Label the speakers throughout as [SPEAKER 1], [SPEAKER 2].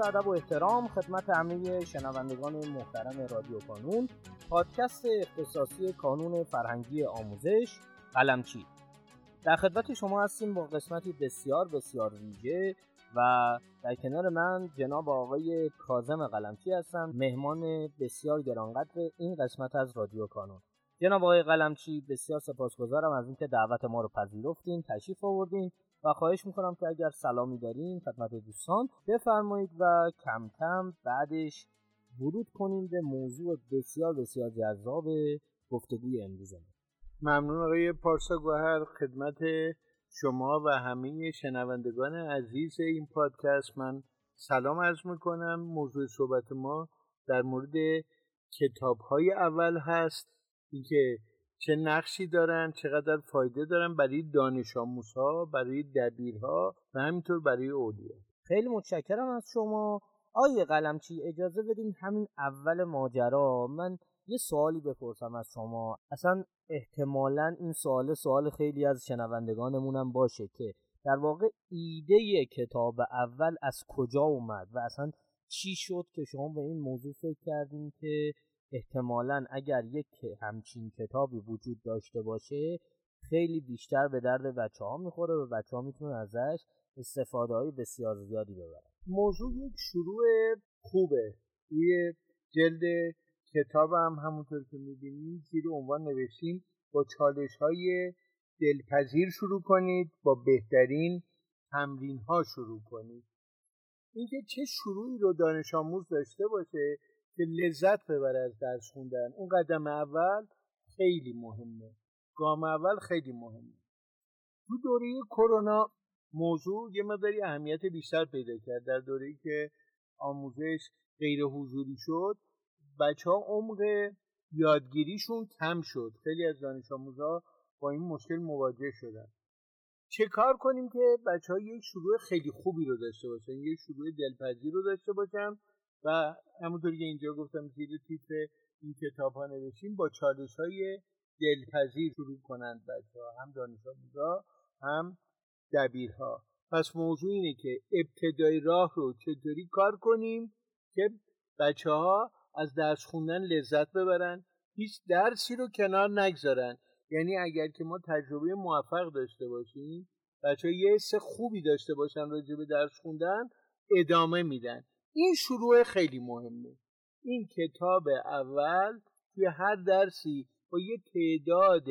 [SPEAKER 1] ادب و احترام خدمت همه شنوندگان محترم رادیو کانون پادکست اختصاصی کانون فرهنگی آموزش قلمچی. در خدمت شما هستیم با قسمتی بسیار بسیار ویژه و در کنار من جناب آقای کازم قلمچی هستم مهمان بسیار گرانقدر این قسمت از رادیو کانون. جناب آقای قلمچی بسیار سپاسگزارم از اینکه دعوت ما رو پذیرفتین تشریف آوردین و خواهش می‌کنم که اگر سلامی دارین خدمت دوستان بفرمایید و کم کم بعدش ورود کنیم به موضوع بسیار بسیار جذاب گفتگوی امروز.
[SPEAKER 2] ممنون آقای پارسا گوهر خدمت شما و همه شنوندگان عزیز این پادکست. من سلام عرض می‌کنم. موضوع صحبت ما در مورد کتاب های اول هست. اینکه چه نقشی دارن چقدر فایده دارن برای دانش آموزها برای دبیرها و همینطور برای اولیا
[SPEAKER 1] خیلی متشکرم از شما. آیه قلمچی اجازه بدین همین اول ماجرا من یه سوالی بپرسم از شما. اصلا احتمالا این سوال سوال خیلی از شنوندگانمونم باشه که در واقع ایده کتاب اول از کجا اومد و اصلا چی شد که شما به این موضوع فکر کردین که احتمالا اگر یک همچین کتابی وجود داشته باشه خیلی بیشتر به درد بچه ها می‌خوره و بچه ها می‌تونن ازش استفاده های بسیار زیادی ببرن.
[SPEAKER 2] موضوع یک شروع خوبه. روی جلد کتاب هم همونطور که می‌بینید زیر عنوان نوشتیم با چالش های دلپذیر شروع کنید با بهترین تمرین ها شروع کنید. اینکه چه شروعی رو دانش آموز داشته باشه که لذت ببره از درس خوندن. اون قدم اول خیلی مهمه. گام اول خیلی مهمه. تو دوره کرونا موضوع یه مقداری اهمیت بیشتر پیدا کرد. در دوره‌ای که آموزش غیر حضوری شد بچه ها عمق یادگیریشون کم شد. خیلی از دانش آموزها با این مشکل مواجه شدن. چه کار کنیم که بچه ها یک شروع خیلی خوبی رو داشته باشن؟ یک شروع دلپذیر رو داشته باشن و همونطوری که اینجا گفتم زیر تیتر این کتاب ها نوشیم با چالش های دلپذیر شروع کنند بچه ها هم دانش آموزا هم دبیرها. پس موضوع اینه که ابتدای راه رو چطوری کار کنیم که بچه ها از درس خوندن لذت ببرن هیچ درسی رو کنار نگذارن. یعنی اگر که ما تجربه موفق داشته باشیم بچه یه حس خوبی داشته باشن راجع به درس خوندن ادامه میدن. این شروع خیلی مهمه. این کتاب اول توی هر درسی با یه تعداد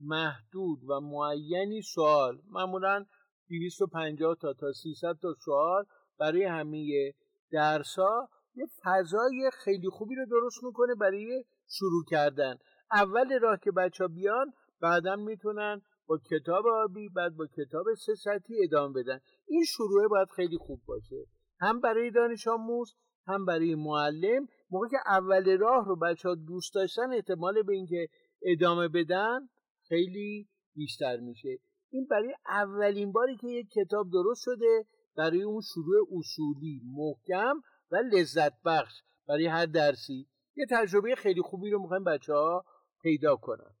[SPEAKER 2] محدود و معینی سوال معمولا 250 تا تا 300 تا سوال برای همه درس ها یه فضای خیلی خوبی رو درست می‌کنه برای شروع کردن. اول راه که بچه ها بیان بعدا می‌تونن با کتاب آبی بعد با کتاب سه سطحی ادامه بدن. این شروع باید خیلی خوب باشه. هم برای دانش آموز هم برای معلم. موقع که اول راه رو بچه ها دوست داشتن احتمال به اینکه ادامه بدن خیلی بیشتر میشه. این برای اولین باری که یک کتاب درست شده برای اون شروع اصولی محکم و لذت بخش برای هر درسی. یه تجربه خیلی خوبی رو می‌خوایم بچه ها پیدا کنن.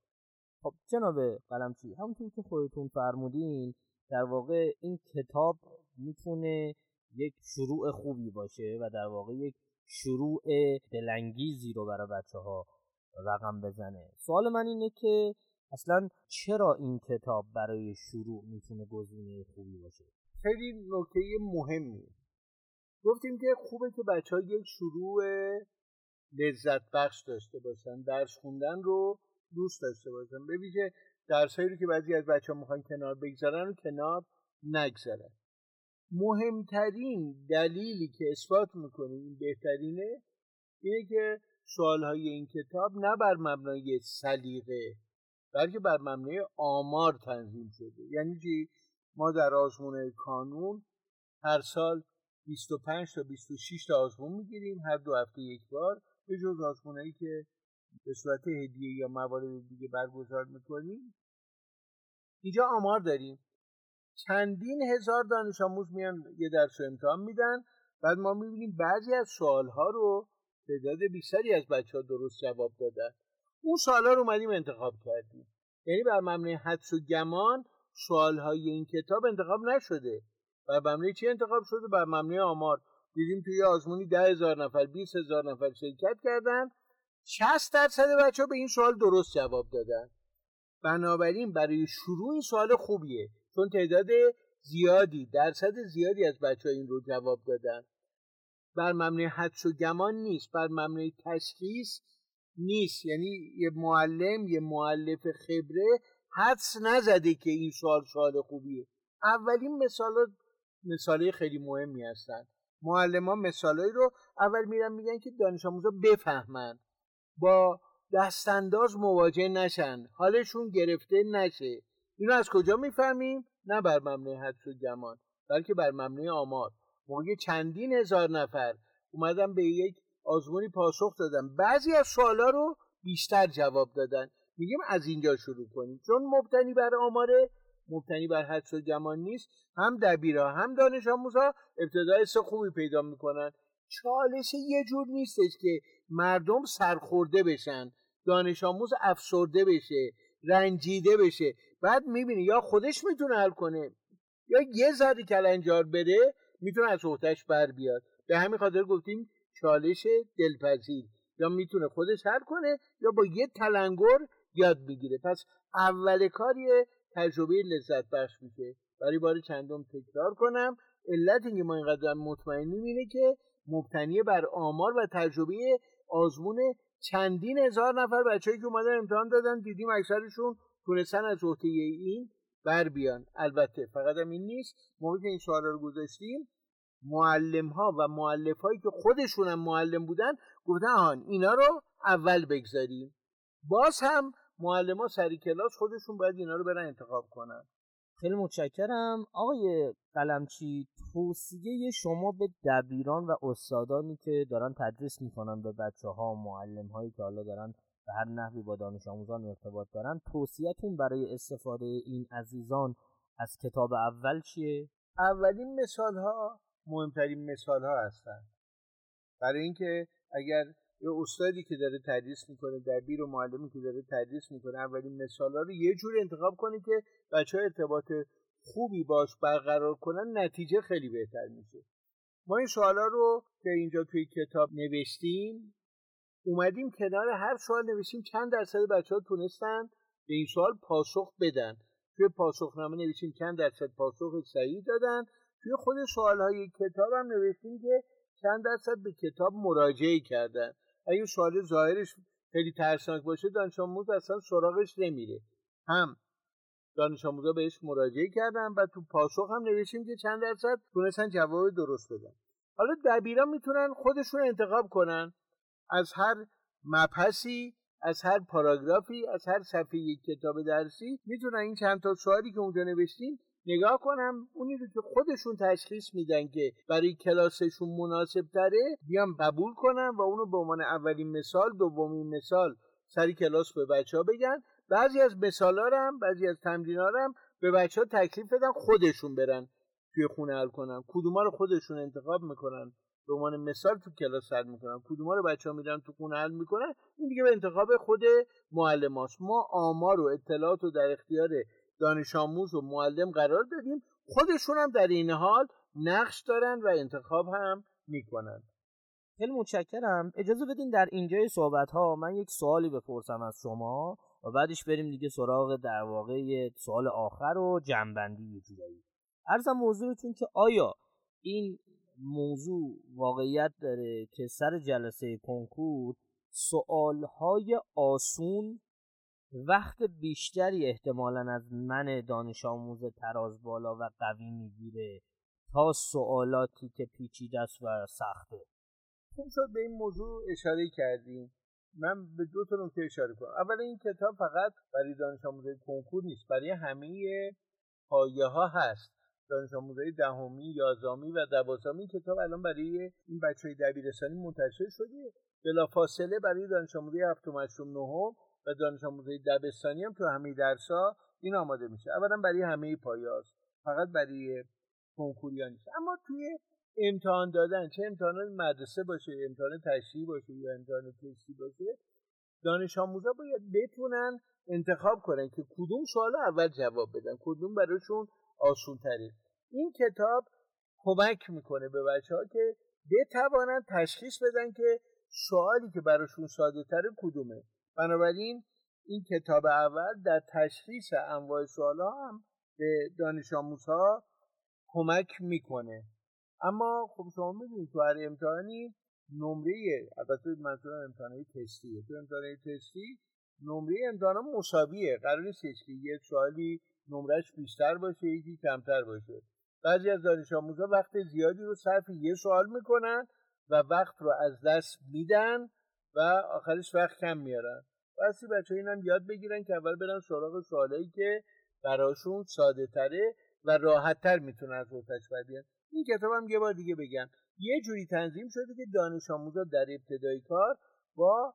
[SPEAKER 1] خب جناب قلمچی همونطور که خودتون فرمودین در واقع این کتاب می‌تونه یک شروع خوبی باشه و در واقع یک شروع دلانگیزی رو برای بچه ها رقم بزنه. سوال من اینه که اصلا چرا این کتاب برای شروع می‌تونه گزینه خوبی باشه؟
[SPEAKER 2] خیلی نکته مهمی. گفتیم که خوبه که بچه ها یک شروع لذت بخش داشته باشن درس خوندن رو دوست داشته باشن. به ویژه درسایی رو که بعضی از بچه ها می‌خوان کنار بگذارن و کنار نگذارن. مهمترین دلیلی که اثبات می‌کنه این بهترینه اینه که سوالهای این کتاب نه بر مبنای سلیقه بلکه بر مبنای آمار تنظیم شده. یعنی چی؟ ما در آزمون کانون هر سال 25 تا 26 تا آزمون می‌گیریم هر دو هفته یک بار به جز آزمونهایی که به صورت هدیه یا موارد دیگه برگزار می‌کنیم. اینجا آمار داریم. چندین هزار دانش آموز میان یه درس رو امتحان میدن. بعد ما می‌بینیم بعضی از سوالها رو تعداد بیشتری از بچه ها درست جواب دادن. اون سوالا رو اومدیم انتخاب کردیم. یعنی بر مبنای حدس و گمان سوالهای این کتاب انتخاب نشده. بر مبنای چی انتخاب شده؟ بر مبنای آمار. دیدیم توی آزمونی ده هزار نفر بیست هزار نفر شرکت کردن. 60 درصد بچه ها به این سوال درست جواب دادن. بنابراین برای شروع این سوال خوبیه. چون تعداد زیادی درصد زیادی از بچه ها این رو جواب دادن. بر مبنای حدس و گمان نیست بر مبنای تشخیص نیست. یعنی یه معلم یه معلف خبره حدس نزده که این سوال سوال خوبیه. اولین مثال مثاله خیلی مهمی هستن. معلم ها مثالهایی رو اول میرن میگن که دانش آموزا بفهمن. با دستانداز مواجه نشن. حالشون گرفته نشه. اینو از کجا می‌فهمیم؟ نه بر مبنای حدس و گمان بلکه بر مبنای آمار. موقع چندین هزار نفر اومدن به یک آزمونی پاسخ دادن. بعضی از سوالا رو بیشتر جواب دادن. میگیم از اینجا شروع کنیم. چون مبتنی بر آماره مبتنی بر حدس و گمان نیست. هم دبیرها هم دانش آموزها ابتدای سه خوبی پیدا می‌کنن. چالش یه جور نیستش که مردم سرخورده بشن دانش آموز افسرده بشه رنجیده بشه. بعد می‌بینی یا خودش می‌تونه حل کنه یا یه ذره کلنجار بره می‌تونه از عهدهش بر بیاد. به همین خاطر گفتیم چالش دلپذیر. یا می‌تونه خودش حل کنه یا با یه تلنگر یاد بگیره. پس اول کاری تجربه لذت بخش میشه. برای بار چندم تکرار کنم. علت اینکه ما اینقدر مطمئنیم اینه که مبتنی بر آمار و تجربه آزمون چندین هزار نفر بچه‌ای که اومدن امتحان دادن دیدیم اکثرشون تونستن از عهده این بر بیان. البته فقط هم این نیست. موقعی که این سوالا رو گذاشتیم معلم ها و معلف هایی که خودشون هم معلم بودن گفتن آهان اینا رو اول بگذاریم. باز هم معلم ها سری کلاس خودشون باید اینا رو برن انتخاب کنن.
[SPEAKER 1] خیلی متشکرم. آقای قلمچی توصیه شما به دبیران و استادانی که دارن تدریس می‌کنن به بچه ها معلم هایی که حالا دارن به هر نحوی با دانش آموزان ارتباط دارن. توصیهتون برای استفاده این عزیزان از کتاب اول چیه؟
[SPEAKER 2] اولین مثال ها مهمترین مثال ها هستن. برای اینکه اگر یه استادی که داره تدریس می‌کنه دبیر و معلمی که داره تدریس می‌کنه اولین مثال ها رو یه جور انتخاب کنه که بچه ها ارتباط خوبی باش برقرار کنن نتیجه خیلی بهتر میشه. ما این سوالا رو که اینجا توی کتاب نوشتیم اومدیم کنار هر سوال نوشتیم چند درصد بچه ها تونستن به این سوال پاسخ بدن. توی پاسخنامه نوشتیم چند درصد پاسخ صحیح دادن. توی خود سوال های کتاب هم نوشتیم که چند درصد به کتاب مراجعه کردن. اگه سوال ظاهرش خیلی ترسناک باشه دانش آموز اصلا سراغش نمیره. هم دانش آموزا بهش مراجعه کردن و تو پاسخ هم نوشتیم که چند درصد تونستن جواب درست بدن. حالا دبیران می‌تونن خودشون انتخاب کنن. از هر مبحثی از هر پاراگرافی از هر صفحه کتاب درسی می‌تونن این چند تا سوالی که اونجا نوشتیم نگاه کنم اونی رو که خودشون تشخیص میدن که برای کلاسشون مناسب تره بیام قبول کنم و اونو به عنوان اولین مثال دومین مثال سری کلاس به بچه ها بگن. بعضی از مثال هم بعضی از تمرین هم به بچه ها تکلیف بدن خودشون برن توی خونه حل کنن. کدوما رو خودشون انتخاب می‌کنن؟ به عنوان مثال تو کلاس حل می‌کنن کدوما رو بچه ها میرن تو خونه حل می‌کنن؟ این دیگه به انتخاب خود معلم هاست. ما آمار و اطلاعات رو در اختیار دانش آموز و معلم قرار دادیم. خودشون هم در این حال نقش دارن و انتخاب هم می‌کنن.
[SPEAKER 1] خیلی متشکرم. اجازه بدین در اینجای صحبت ها من یک سوالی بپرسم از شما و بعدش بریم دیگه سراغ در واقع سوال آخر و جنبندی یه جورایی. ارزم موضوعتون که آیا این موضوع واقعیت داره که سر جلسه کنکور سوالهای آسون وقت بیشتری احتمالا از من دانش آموز تراز بالا و قوی می‌گیره تا سوالاتی که پیچیده است و سخته.
[SPEAKER 2] خوب شد به این موضوع اشاره کردیم. من به دو تا نکته اشاره کنم. اول این کتاب فقط برای دانش آموزای کنکور نیست برای همه پایه ها هست. دانش آموزای دهمی یازدهمی و دوازدهمی کتاب الان برای این بچه دبیرستانی منتشر شده. بلافاصله برای دانش آموزای هفتم هشتم نهم و دانش آموزای دبستانی هم تو همه درسها این آماده میشه. اولا برای همه پایاست فقط برای کنکوریا نیست. اما توی امتحان دادن چه امتحان مدرسه باشه امتحان تشریحی باشه یا امتحان تستی باشه دانش آموزا باید بتونن انتخاب کنن که کدوم سوال اول جواب بدن. کدوم براشون آسون تره این کتاب کمک می‌کنه به بچه ها که بتوانند تشخیص بدن که سوالی که براشون ساده تر کدومه. بنابراین این کتاب اول در تشخیص انواع سوال ها هم به دانش آموزها کمک می‌کنه. اما خب شما می‌دونید تو هر امتحانی نمره البته منظور امتحانات تستیه تو تستی نمره امتحان مساویه. قرار نیست که یک سوالی نمرش بیشتر باشه یکی کمتر باشه. بعضی از دانش آموزها وقت زیادی رو صرف یه سوال می‌کنن و وقت رو از دست میدن و آخرش وقت کم میارن بسی بچه این یاد بگیرن که اول برن سراغ سوالایی که براشون ساده تره و راحت تر می‌تونن از اوتش بیان. این کتاب هم یه بار دیگه بگم. یه جوری تنظیم شده که دانش آموزا در ابتدای کار با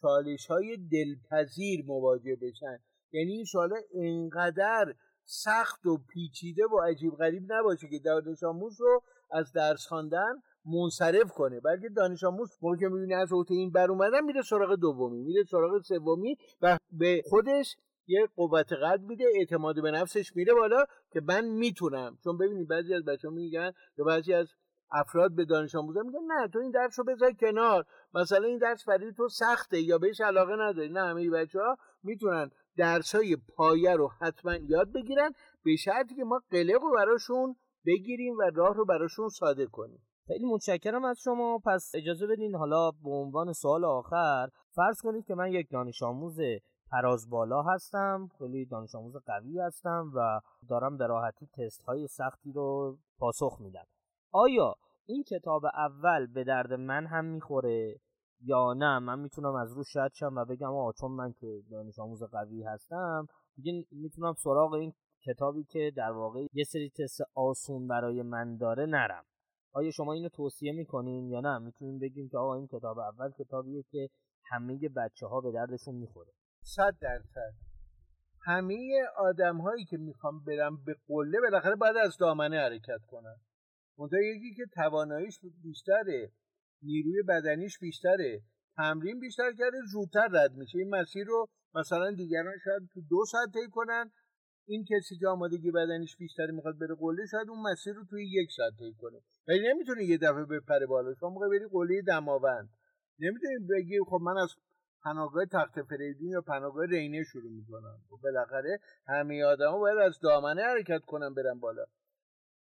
[SPEAKER 2] چالش های دلپذیر مواجه بشن. یعنی این سوال انقدر سخت و پیچیده و عجیب غریب نباشه که دانش آموز رو از درس خواندن منصرف کنه. بلکه دانش آموز موقع که می‌بینه از اوت این بر اومدن میره سراغ دومی میره سراغ سومی و به خودش یه قوت قلب میده اعتماد به نفسش میره بالا که من می‌تونم. چون ببینید بعضی از بچه میگن یا بعضی از افراد به دانش آموزا میگن نه تو این درس رو بذار کنار. مثلا این درس برای تو سخته یا بهش علاقه نداری. نه همه بچه ها می‌تونن درس های پایه رو حتما یاد بگیرن به شرطی که ما قلق رو براشون بگیریم و راه رو براشون ساده کنیم.
[SPEAKER 1] خیلی متشکرم از شما. پس اجازه بدین حالا به عنوان سوال آخر فرض کنید که من یک دانش آموز پراز بالا هستم خیلی دانش آموز قوی هستم و دارم در راحتی تست های سختی رو پاسخ میدم. آیا این کتاب اول به درد من هم می‌خوره؟ یا نه من می‌تونم از روش رد شم و بگم آه چون من که دانش آموز قوی هستم. دیگه می‌تونم سراغ این کتابی که در واقع یه سری تست آسون برای من داره نرم. آیا شما اینو توصیه می‌کنین یا نه؟ می‌تونیم بگیم که آقا این کتاب اول کتابیه که همه بچه ها به دردشون می‌خوره.
[SPEAKER 2] صد درصد. همه آدم هایی که می‌خوام برم به قله بالاخره باید از دامنه حرکت کنن. منتها یکی که تواناییش بیشتره. نیروی بدنیش بیشتره. تمرین بیشتر کرده زودتر رد میشه. این مسیر رو مثلا دیگران شاید تو دو ساعت طی کنن. این کسی که آمادگی بدنیش بیشتری می‌خواد بره قله شاید اون مسیر رو توی یک ساعت طی کنه. ولی نمی‌تونه یه دفعه بپره بالا. شما موقع بری قله دماوند. نمی‌تونی بگی خب من از پناهگاه تخت فریدون یا پناهگاه رینه شروع می‌کنم. و خب بالاخره همه آدما باید از دامنه حرکت کنن برن بالا.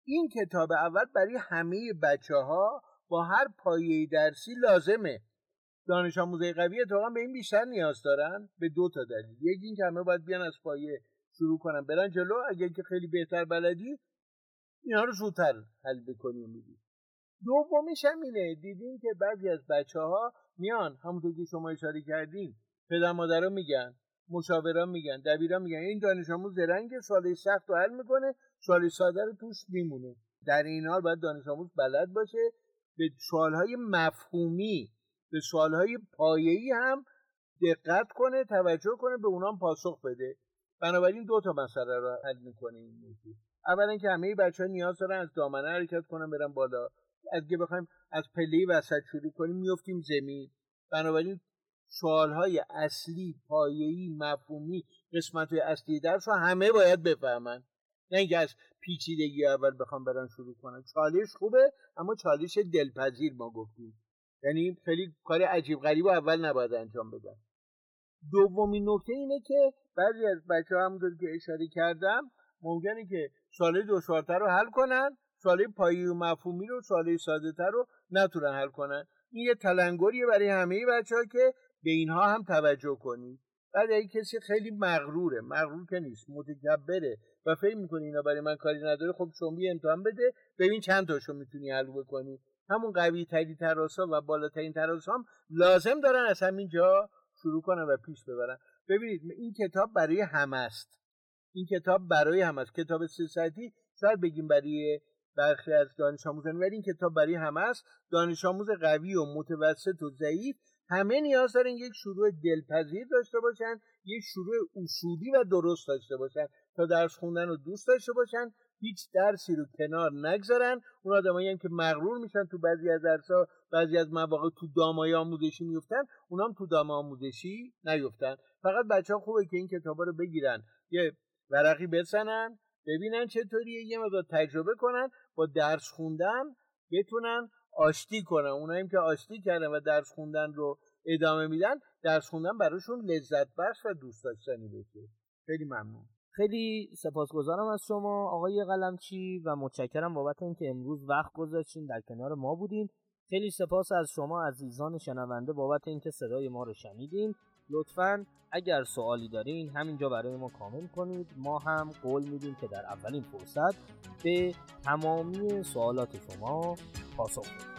[SPEAKER 2] این کتاب اول برای همه بچه ها با هر پایه درسی لازمه. دانش آموزه قوی اتفاقا به این بیشتر نیاز دارن. به دو تا دلیل. یکی این که همه باید بیان از پایه شروع کنن برن جلو. اگر که خیلی بهتر بلدی اینا رو زودتر حل بکنی میدی دومیش هم اینه. دیدیم که بعضی از بچه ها میان. همونطور که شما اشاره کردین پدر مادرها میگن مشاوران میگن دبیران میگن. این دانش آموز زرنگ سال سخت رو حل می‌کنه. سال ساده رو توش میمونه. در این حال باید دانش آموز بلد باشه. به سوالهای مفهومی به سوالهای پایه‌ای هم دقت کنه توجه کنه به اونام پاسخ بده. بنابراین دو تا مسئله رو حل می‌کنه این موضوع. اولا که همه بچه ها نیاز دارن از دامنه حرکت کنن برن بالا. اگه بخوایم از پله وسط شروع کنیم میفتیم زمین. بنابراین سوالهای اصلی پایه‌ای مفهومی قسمت اصلی درس رو همه باید بفهمن. نه اینکه از پیچیدگی اول بخوام برن شروع کنن چالش خوبه اما چالش دلپذیر ما گفتیم. یعنی خیلی کار عجیب غریب و اول نباید انجام بدن دومین نکته اینه که بعضی از بچه همونطور که اشاره کردم ممکنه که ساله دشوارتر رو حل کنن ساله پایی و مفهومی رو ساله ساده تر رو نتونن حل کنن. این یه تلنگریه برای همه بچه ها که به اینها هم توجه کنید بعد اگه کسی خیلی مغروره. مغرور که نیست متکبره و فکر می‌کنی اینا برای من کاری نداره. خب شما امتحان بده ببین چند تاشو می‌تونی حل بکنی. همون قوی تری تراسا و بالاترین تراسا هم لازم دارن از همین جا شروع کنن و پیش ببرن. ببینید این کتاب برای همه است. این کتاب برای همه است. کتاب سیاستی شاید بگیم برای برخی از دانش آموزان ولی این کتاب برای همه است. دانش آموز قوی و متوسط و ضعیف همه نیاز دارن یک شروع دلپذیر داشته باشن یک شروع اصولی و درست داشته باشن. تا درس خوندن رو دوست داشته باشن هیچ درسی رو کنار نگذارن. اون آدمایی هم که مغرور میشن تو بعضی از درسها بعضی از مواقع تو دامای آموزشی میفتن اونام تو دام آموزشی نیفتن. فقط بچه ها خوبه که این کتابا رو بگیرن. یه ورقی بزنن ببینن چطوریه یه مقدار تجربه کنن با درس خوندن بتونن آشتی کنن اونایی که آشتی کردن و درس خوندن رو ادامه میدن درس خوندن براشون لذت بخش و دوست داشتنی بشه. خیلی ممنون.
[SPEAKER 1] خیلی سپاسگزارم از شما آقای قلمچی و متشکرم بابت اینکه امروز وقت گذاشتین در کنار ما بودین. خیلی سپاس از شما عزیزان شنونده بابت اینکه صدای ما رو شنیدین. لطفا اگر سوالی دارین همینجا برای ما کامنت کنید. ما هم قول میدیم که در اولین فرصت به تمامی سوالات شما پاسخ بدیم.